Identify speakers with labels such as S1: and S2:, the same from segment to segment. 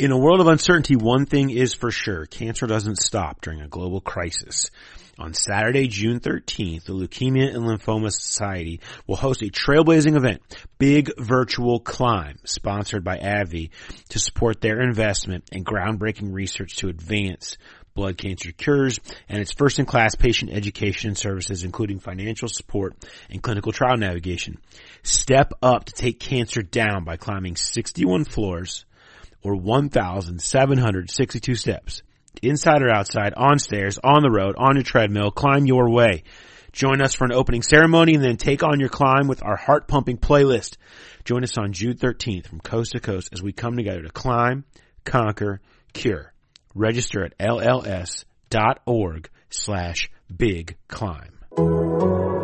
S1: In a world of uncertainty, one thing is for sure. Cancer doesn't stop during a global crisis. On Saturday, June 13th, the Leukemia and Lymphoma Society will host a trailblazing event, Big Virtual Climb, sponsored by AbbVie, to support their investment in groundbreaking research to advance blood cancer cures and its first in class patient education services, including financial support and clinical trial navigation. Step up to take cancer down by climbing 61 floors or 1,762 steps. Inside or outside, on stairs, on the road, on your treadmill, climb your way. Join us for an opening ceremony and then take on your climb with our heart pumping playlist. Join us on June 13th from coast to coast as we come together to climb, conquer, cure. Register at lls.org slash big climb.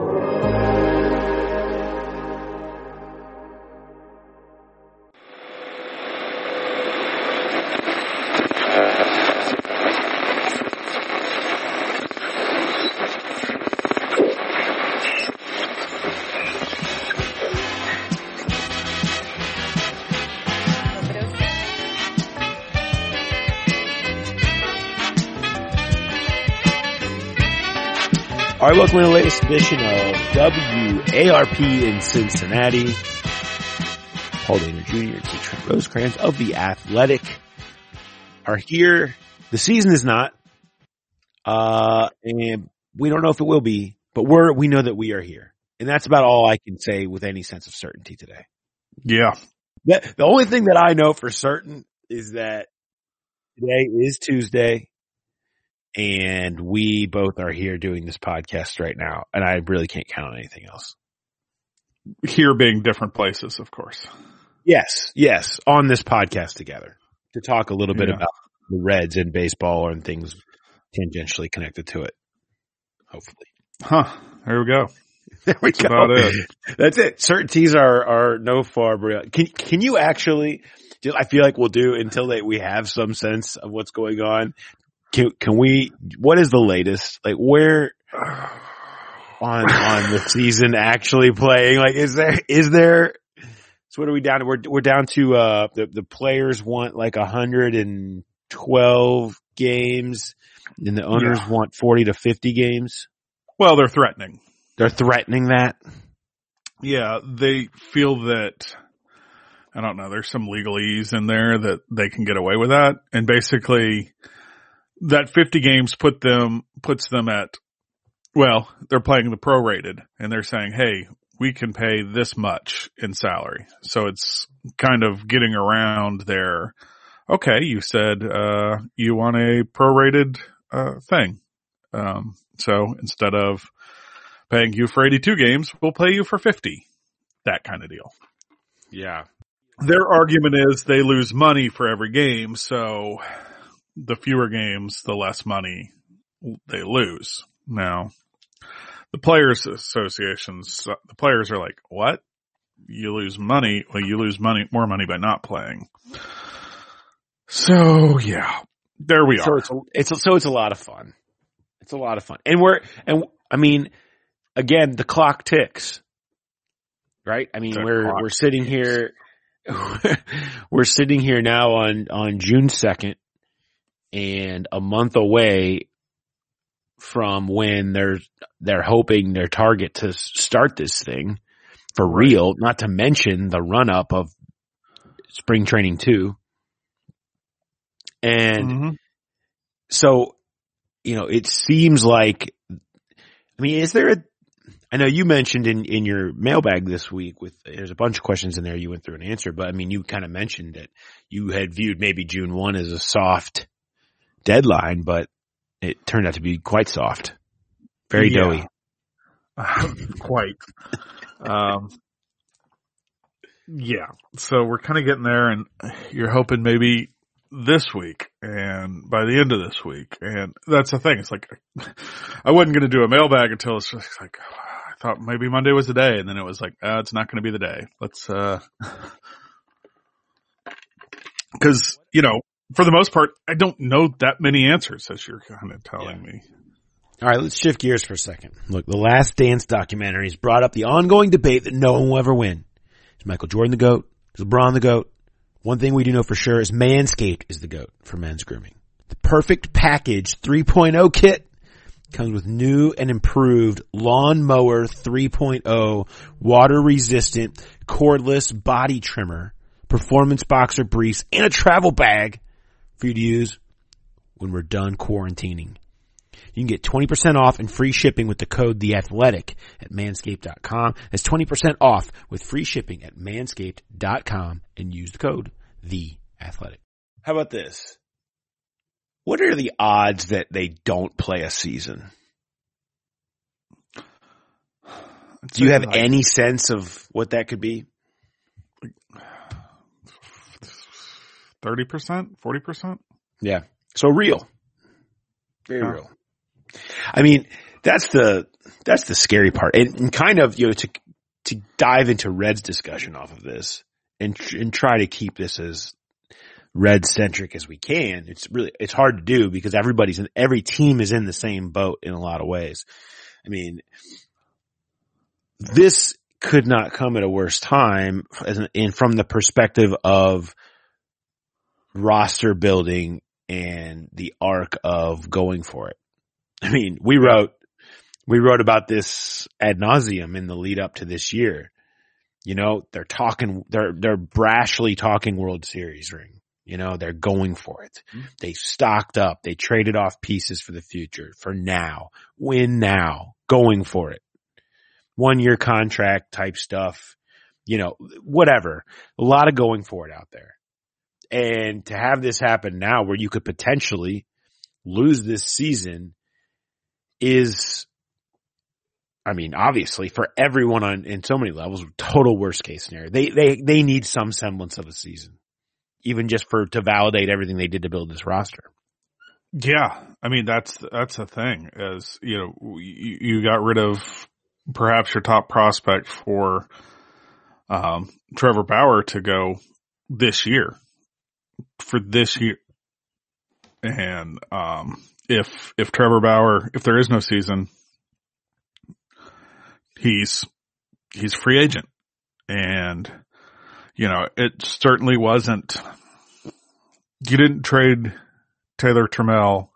S1: All right, welcome to the latest edition of WARP in Cincinnati. Paul Dehner Jr. and Trent Rosecrans of The Athletic are here. The season is not, uh, and we don't know if it will be, but we're, we know that we are here. And that's about all I can say with any sense of certainty today.
S2: Yeah.
S1: The only thing that I know for certain is that today is Tuesday and we both are here doing this podcast right now, and I really can't count on anything else.
S2: Here being different places, of course.
S1: Yes, yes, on this podcast together to talk a little bit
S2: Yeah.
S1: about the Reds and baseball and things tangentially connected to it. Hopefully,
S2: Huh. There we go.
S1: there we
S2: That's about it.
S1: That's it. Certainties are are no far beyond. Can can you actually? I feel like we'll do until they, we have some sense of what's going on. Can can we? What is the latest? Like where on on the season actually playing? Like is there is there? So what are we down to? We're we're down to uh the the players want like hundred and twelve games, and the owners
S2: Yeah.
S1: want forty to fifty games.
S2: Well, they're threatening.
S1: They're threatening that.
S2: Yeah. They feel that, I don't know, there's some legalese in there that they can get away with that. And basically that 50 games put them, puts them at, well, they're playing the prorated and they're saying, Hey, we can pay this much in salary. So it's kind of getting around their, okay, you said, uh, you want a prorated, uh, thing. Um, so instead of paying you for 82 games, we'll pay you for 50. That kind of deal.
S1: Yeah.
S2: Their argument is they lose money for every game, so the fewer games, the less money they lose. Now, the players associations, the players are like, what? You lose money. Well, you lose money, more money by not playing. So yeah, there we
S1: So
S2: are.
S1: it's a, it's a, so it's a lot of fun. It's a lot of fun, and we're and I mean, again, the clock ticks, right? I mean,
S2: The
S1: we're we're sitting here, we're sitting here now on on June second, and a month away from when they're they're hoping their target to start this thing for real. Not to mention the run up of spring training two, and
S2: Mhm.
S1: so, you know, it seems like, I mean, is there a, I know you mentioned in, in your mailbag this week with, there's a bunch of questions in there you went through and answered, but I mean, you kind of mentioned that you had viewed maybe June 1 as a soft deadline, but it turned out to be quite soft. Very
S2: Yeah.
S1: doughy.
S2: Quite. Um, yeah. So we're kind of getting there and you're hoping maybe this week and by the end of this week. And that's the thing. It's like, I wasn't going to do a mailbag until it's just like, I thought maybe Monday was the day. And then it was like, uh, it's not going to be the day. Let's, uh, cause, you know, for the most part, I don't know that many answers as you're kind of telling me.
S1: All right, let's shift gears for a second. Look, the Last Dance documentaries brought up the ongoing debate that no one will ever win. Is Michael Jordan the GOAT? Is LeBron the GOAT? One thing we do know for sure is Manscaped is the goat for men's grooming. The perfect package 3.0 kit comes with new and improved lawnmower 3.0 water resistant cordless body trimmer, performance boxer briefs, and a travel bag for you to use when we're done quarantining. You can get 20% off and free shipping with the code The Athletic at manscaped.com. That's 20% off with free shipping at manscaped.com and use the code The Athletic. How about this? What are the odds that they don't play a season? Do you have any sense of what that could be?
S2: Thirty percent, forty percent?
S1: Yeah. So real. Very
S2: Huh.
S1: real. I mean, that's the, that's the scary part and, and kind of, you know, to, to dive into Red's discussion off of this and, tr- and try to keep this as Red centric as we can. It's really, it's hard to do because everybody's in, every team is in the same boat in a lot of ways. I mean, this could not come at a worse time and from the perspective of roster building and the arc of going for it. I mean, we wrote, we wrote about this ad nauseum in the lead up to this year. You know, they're talking, they're, they're brashly talking World Series ring. You know, they're going for it.
S2: Mhm.
S1: They stocked up. They traded off pieces for the future, for now, win now, going for it. One year contract type stuff, you know, whatever. A lot of going for it out there. And to have this happen now where you could potentially lose this season is, I mean, obviously for everyone on, in so many levels, total worst case scenario. They, they, they need some semblance of a season, even just for, to validate everything they did to build this roster.
S2: Yeah, I mean that's that's the thing is you know you, you got rid of perhaps your top prospect for um, Trevor Bauer to go this year for this year, and um, if if Trevor Bauer if there is no season, he's he's free agent, and you know it certainly wasn't. You didn't trade Taylor Trammell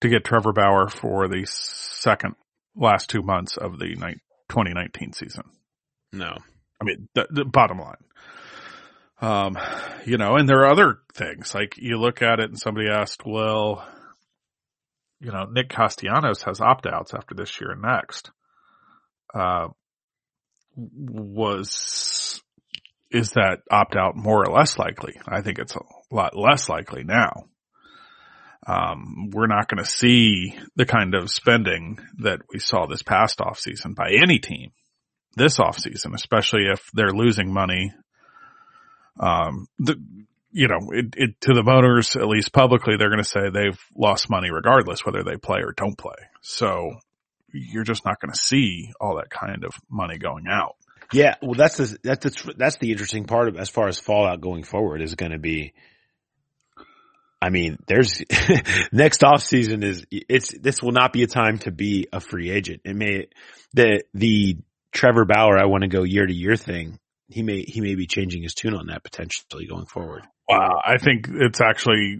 S2: to get Trevor Bauer for the second last two months of the 2019 season.
S1: No.
S2: I mean, the, the bottom line. Um, you know, and there are other things like you look at it and somebody asked, well, you know, Nick Castellanos has opt outs after this year and next. Uh, was, is that opt out more or less likely? I think it's a lot less likely now. Um, we're not going to see the kind of spending that we saw this past offseason by any team this offseason, especially if they're losing money. Um, the, you know, it, it, to the voters, at least publicly, they're going to say they've lost money regardless whether they play or don't play. So you're just not going to see all that kind of money going out.
S1: Yeah, well, that's the that's the that's the interesting part of as far as fallout going forward is going to be. I mean, there's next off season is it's this will not be a time to be a free agent. It may the the Trevor Bauer I want to go year to year thing. He may he may be changing his tune on that potentially going forward.
S2: Wow. I think it's actually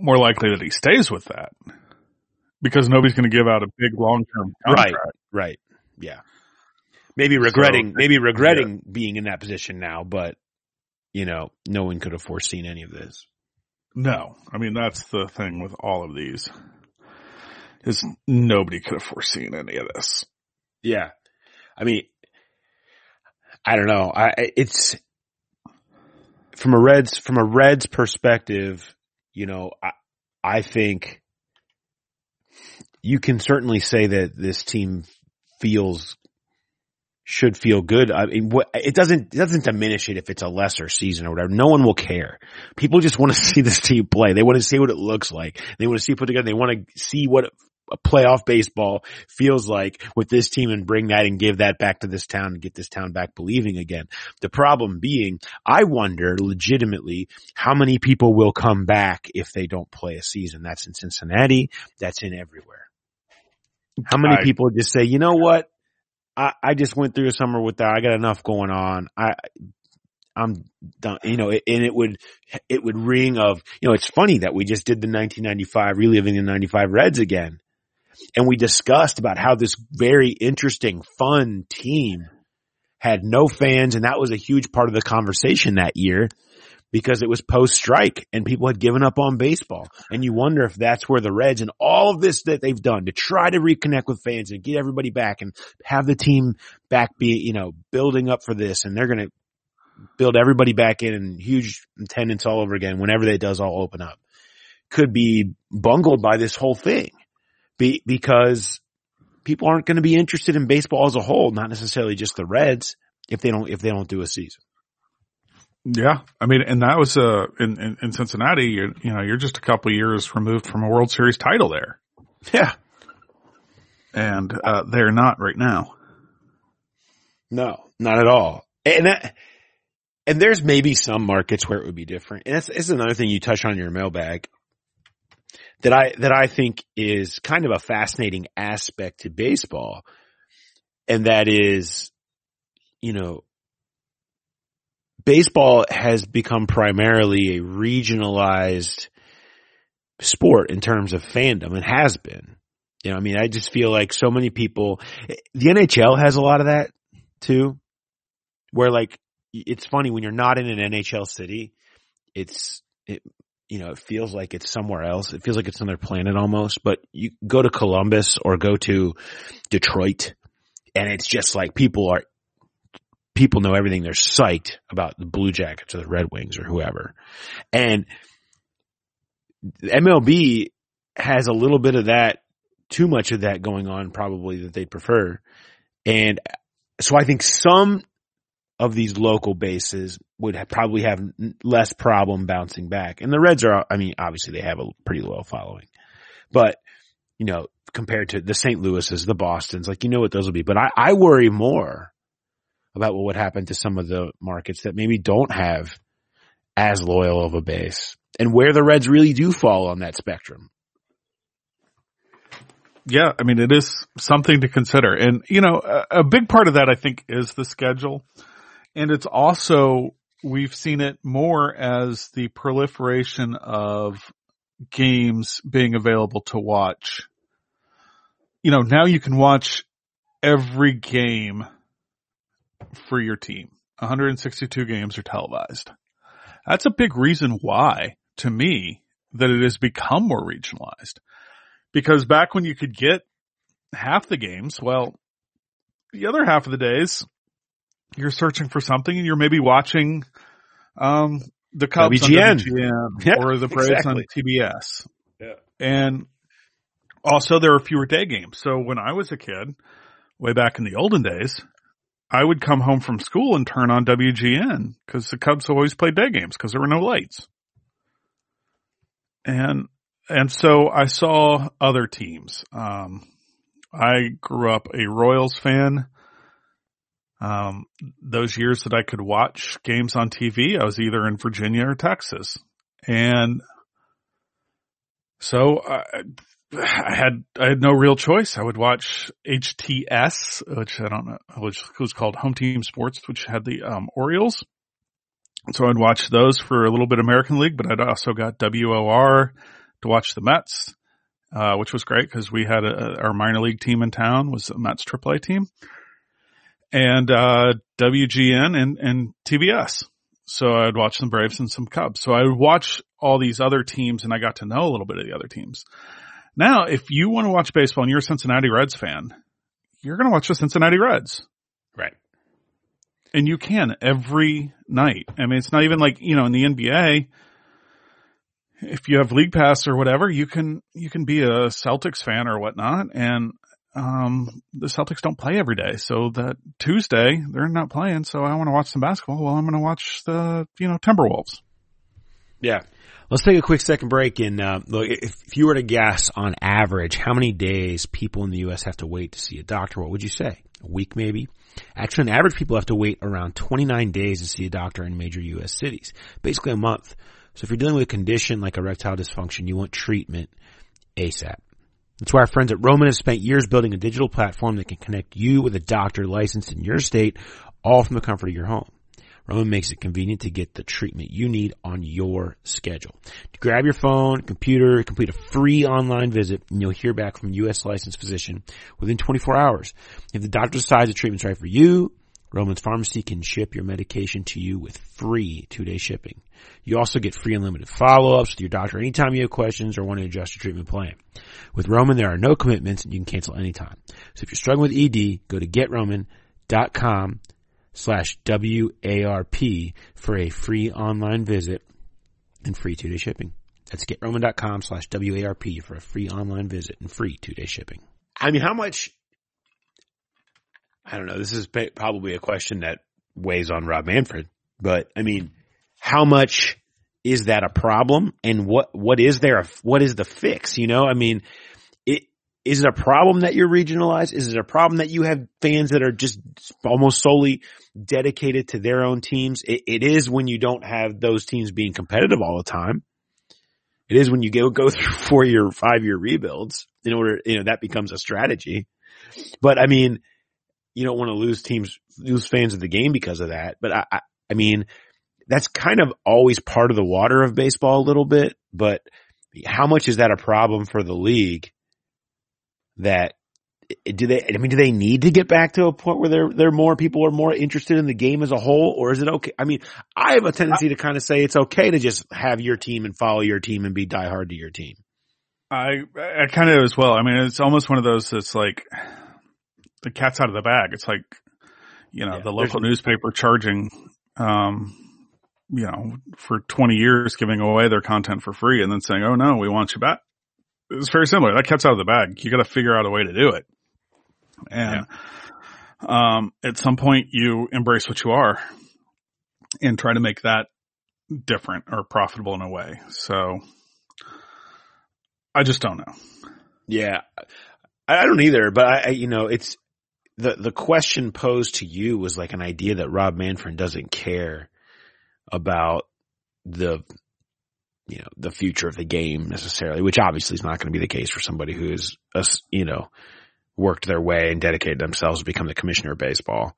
S2: more likely that he stays with that because nobody's going to give out a big long term contract.
S1: Right. right, Yeah. Maybe regretting
S2: So-
S1: maybe regretting being in that position now, but you know, no one could have foreseen any of this.
S2: No, I mean that's the thing with all of these is nobody could have foreseen any of this.
S1: Yeah. I mean, I don't know. I, it's from a Reds, from a Reds perspective, you know, I, I think you can certainly say that this team feels, should feel good. I mean, what, it doesn't, it doesn't diminish it if it's a lesser season or whatever. No one will care. People just want to see this team play. They want to see what it looks like. They want to see it put together. They want to see what a playoff baseball feels like with this team and bring that and give that back to this town and get this town back believing again. The problem being, I wonder legitimately how many people will come back if they don't play a season. That's in Cincinnati. That's in everywhere. How many
S2: I-
S1: people just say, you know what? I, I just went through a summer with that. I got enough going on. I, I'm done, you know, and it would, it would ring of, you know, it's funny that we just did the 1995, reliving the 95 Reds again. And we discussed about how this very interesting, fun team had no fans. And that was a huge part of the conversation that year because it was post strike and people had given up on baseball. And you wonder if that's where the Reds and all of this that they've done to try to reconnect with fans and get everybody back and have the team back be, you know, building up for this. And they're going to build everybody back in and huge attendance all over again whenever that does all open up could be bungled by this whole thing be, because people aren't going to be interested in baseball as a whole, not necessarily just the Reds if they don't, if they don't do a season.
S2: Yeah, I mean, and that was uh in in, in Cincinnati. You, you know, you're just a couple years removed from a World Series title there.
S1: Yeah,
S2: and uh, they're not right now.
S1: No, not at all. And that, and there's maybe some markets where it would be different. And that's, that's another thing you touch on in your mailbag that I, that I think is kind of a fascinating aspect to baseball. And that is, you know, baseball has become primarily a regionalized sport in terms of fandom. It has been. You know, I mean, I just feel like so many people, the NHL has a lot of that too, where like, it's funny when you're not in an NHL city, it's, it, you know, it feels like it's somewhere else. It feels like it's another planet almost, but you go to Columbus or go to Detroit and it's just like people are people know everything. They're psyched about the Blue Jackets or the Red Wings or whoever. And MLB has a little bit of that, too much of that going on probably that they prefer. And so I think some of these local bases would have, probably have less problem bouncing back. And the Reds are, I mean, obviously they have a pretty loyal following, but you know, compared to the St. Louis's, the Boston's, like you know what those will be. But I, I worry more about what would happen to some of the markets that maybe don't have as loyal of a base and where the Reds really do fall on that spectrum.
S2: Yeah, I mean, it is something to consider. And, you know, a, a big part of that, I think, is the schedule. And it's also, we've seen it more as the proliferation of games being available to watch. You know, now you can watch every game for your team. 162 games are televised. That's a big reason why, to me, that it has become more regionalized. Because back when you could get half the games, well, the other half of the days, you're searching for something and you're maybe watching, um, the Cubs
S1: WGN.
S2: on WGN
S1: Yeah,
S2: or the Braves
S1: exactly.
S2: on TBS.
S1: Yeah.
S2: And also there are fewer day games. So when I was a kid, way back in the olden days, I would come home from school and turn on WGN because the Cubs always played day games because there were no lights. And, and so I saw other teams. Um, I grew up a Royals fan. Um, those years that I could watch games on TV, I was either in Virginia or Texas. And so I, I had, I had no real choice. I would watch HTS, which I don't know, which was called Home Team Sports, which had the, um, Orioles. So I'd watch those for a little bit American League, but I'd also got WOR to watch the Mets, uh, which was great because we had a, our minor league team in town was the Mets AAA team and, uh, WGN and, and TBS. So I'd watch some Braves and some Cubs. So I would watch all these other teams and I got to know a little bit of the other teams. Now, if you want to watch baseball and you're a Cincinnati Reds fan, you're going to watch the Cincinnati Reds.
S1: Right.
S2: And you can every night. I mean, it's not even like, you know, in the NBA, if you have league pass or whatever, you can, you can be a Celtics fan or whatnot. And, um, the Celtics don't play every day. So that Tuesday, they're not playing. So I want to watch some basketball. Well, I'm going to watch the, you know, Timberwolves.
S1: Yeah. Let's take a quick second break and uh, look. If, if you were to guess on average how many days people in the U.S. have to wait to see a doctor, what would you say? A week, maybe? Actually, on average, people have to wait around 29 days to see a doctor in major U.S. cities, basically a month. So if you're dealing with a condition like erectile dysfunction, you want treatment ASAP. That's why our friends at Roman have spent years building a digital platform that can connect you with a doctor licensed in your state, all from the comfort of your home. Roman makes it convenient to get the treatment you need on your schedule. Grab your phone, computer, complete a free online visit, and you'll hear back from a U.S. licensed physician within 24 hours. If the doctor decides the treatment's right for you, Roman's Pharmacy can ship your medication to you with free two-day shipping. You also get free unlimited follow-ups with your doctor anytime you have questions or want to adjust your treatment plan. With Roman, there are no commitments and you can cancel anytime. So if you're struggling with ED, go to getroman.com slash WARP for a free online visit and free two-day shipping. That's getroman.com slash WARP for a free online visit and free two-day shipping. I mean, how much, I don't know, this is probably a question that weighs on Rob Manfred, but I mean, how much is that a problem and what, what is there, what is the fix? You know, I mean, it, is it a problem that you're regionalized? Is it a problem that you have fans that are just almost solely dedicated to their own teams? it, it is when you don't have those teams being competitive all the time. It is when you go, go through four year, five year rebuilds in order, you know, that becomes a strategy. But I mean, you don't want to lose teams, lose fans of the game because of that. But I, I, I mean, that's kind of always part of the water of baseball a little bit, but how much is that a problem for the league that do they, I mean, do they need to get back to a point where they're, they're more people are more interested in the game as a whole or is it okay? I mean, I have a tendency to kind of say it's okay to just have your team and follow your team and be diehard to your team.
S2: I, I kind of as well. I mean, it's almost one of those that's like the cat's out of the bag. It's like, you know, yeah, the local newspaper charging, um, you know, for 20 years giving away their content for free and then saying, oh no, we want you back. It's very similar. That cat's out of the bag. You got to figure out a way to do it. And, yeah. um, at some point you embrace what you are and try to make that different or profitable in a way. So I just don't know.
S1: Yeah. I don't either, but I, you know, it's the, the question posed to you was like an idea that Rob Manfred doesn't care about the you know the future of the game necessarily, which obviously is not going to be the case for somebody who's you know worked their way and dedicated themselves to become the commissioner of baseball.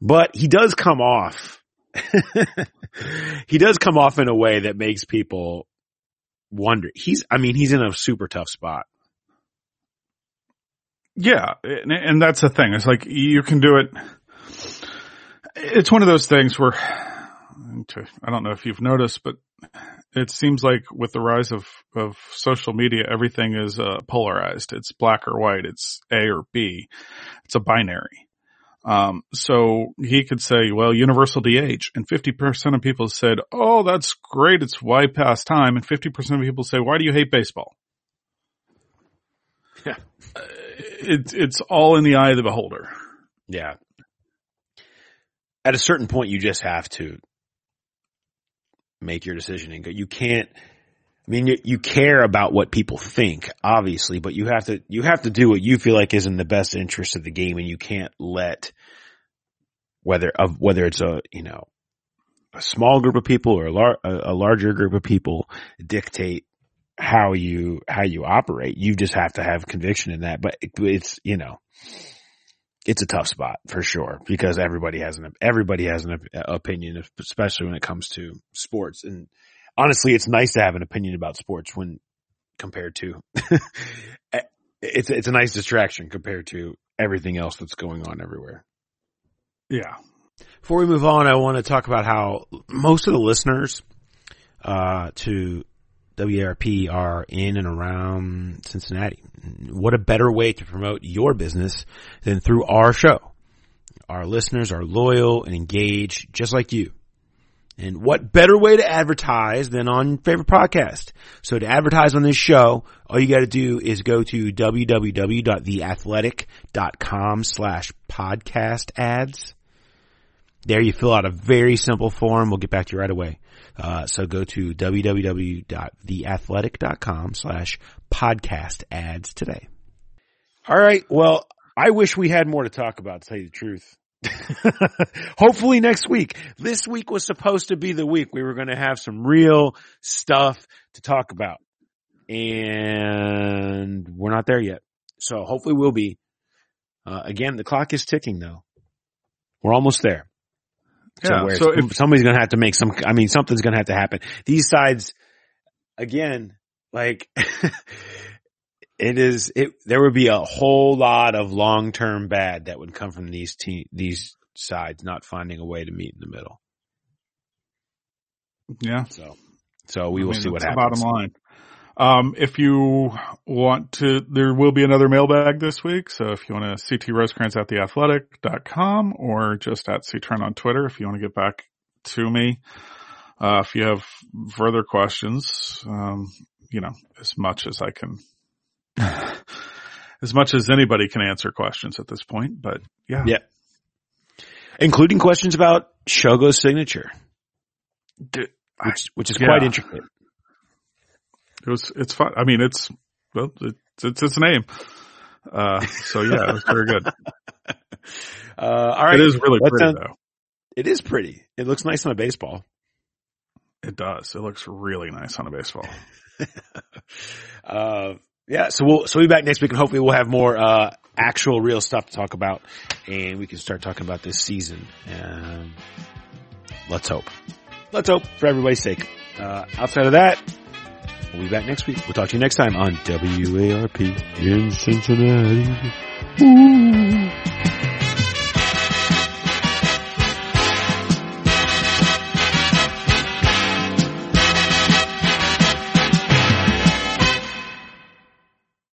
S1: But he does come off. he does come off in a way that makes people wonder. He's, I mean, he's in a super tough spot.
S2: Yeah. And, and that's the thing. It's like you can do it. It's one of those things where I don't know if you've noticed, but it seems like with the rise of, of social media, everything is uh, polarized. It's black or white. It's A or B. It's a binary. Um, so he could say, well, universal DH and 50% of people said, Oh, that's great. It's why past time. And 50% of people say, why do you hate baseball?
S1: Yeah.
S2: It's, it's all in the eye of the beholder.
S1: Yeah. At a certain point, you just have to make your decision and go. You can't. I mean, you, you care about what people think, obviously, but you have to you have to do what you feel like is in the best interest of the game, and you can't let whether of whether it's a you know a small group of people or a, lar- a larger group of people dictate how you how you operate. You just have to have conviction in that. But it's you know it's a tough spot for sure because everybody has an everybody has an opinion, especially when it comes to sports. And honestly, it's nice to have an opinion about sports when compared to it's it's a nice distraction compared to everything else that's going on everywhere.
S2: Yeah.
S1: Before we move on, I want to talk about how most of the listeners uh, to WARP are in and around Cincinnati. What a better way to promote your business than through our show. Our listeners are loyal and engaged just like you. And what better way to advertise than on favorite podcast? So to advertise on this show, all you got to do is go to www.theathletic.com slash podcast ads. There you fill out a very simple form. We'll get back to you right away. Uh, so go to www.theathletic.com slash podcast ads today. All right. Well, I wish we had more to talk about, to tell you the truth. Hopefully next week. This week was supposed to be the week we were going to have some real stuff to talk about. And we're not there yet. So hopefully we'll be. Uh, again, the clock is ticking though. We're almost there. So,
S2: Yeah,
S1: where
S2: so if-
S1: somebody's going to have to make some, I mean, something's going to have to happen. These sides, again, like, it is, it, there would be a whole lot of long-term bad that would come from these te- these sides not finding a way to meet in the middle.
S2: Yeah.
S1: So, so we
S2: I
S1: will
S2: mean,
S1: see what happens.
S2: Bottom line. Um, if you want to, there will be another mailbag this week. So if you want to CT Rosecrans at theathletic.com or just at CTrent on Twitter, if you want to get back to me, uh, if you have further questions, um, you know, as much as I can, as much as anybody can answer questions at this point, but yeah.
S1: Yeah. Including questions about Shogo's signature, which, which is
S2: Yeah.
S1: quite intricate.
S2: It was, it's fun. I mean, it's, well, it's, it's its name. Uh, so yeah, it was very good.
S1: Uh, all right.
S2: It is really pretty though.
S1: It is pretty. It looks nice on a baseball.
S2: It does. It looks really nice on a baseball.
S1: Uh, yeah, so we'll, so we'll be back next week and hopefully we'll have more, uh, actual real stuff to talk about and we can start talking about this season. Um, let's hope. Let's hope for everybody's sake. Uh, outside of that, we'll be back next week. We'll talk to you next time on WARP in Cincinnati. Ooh.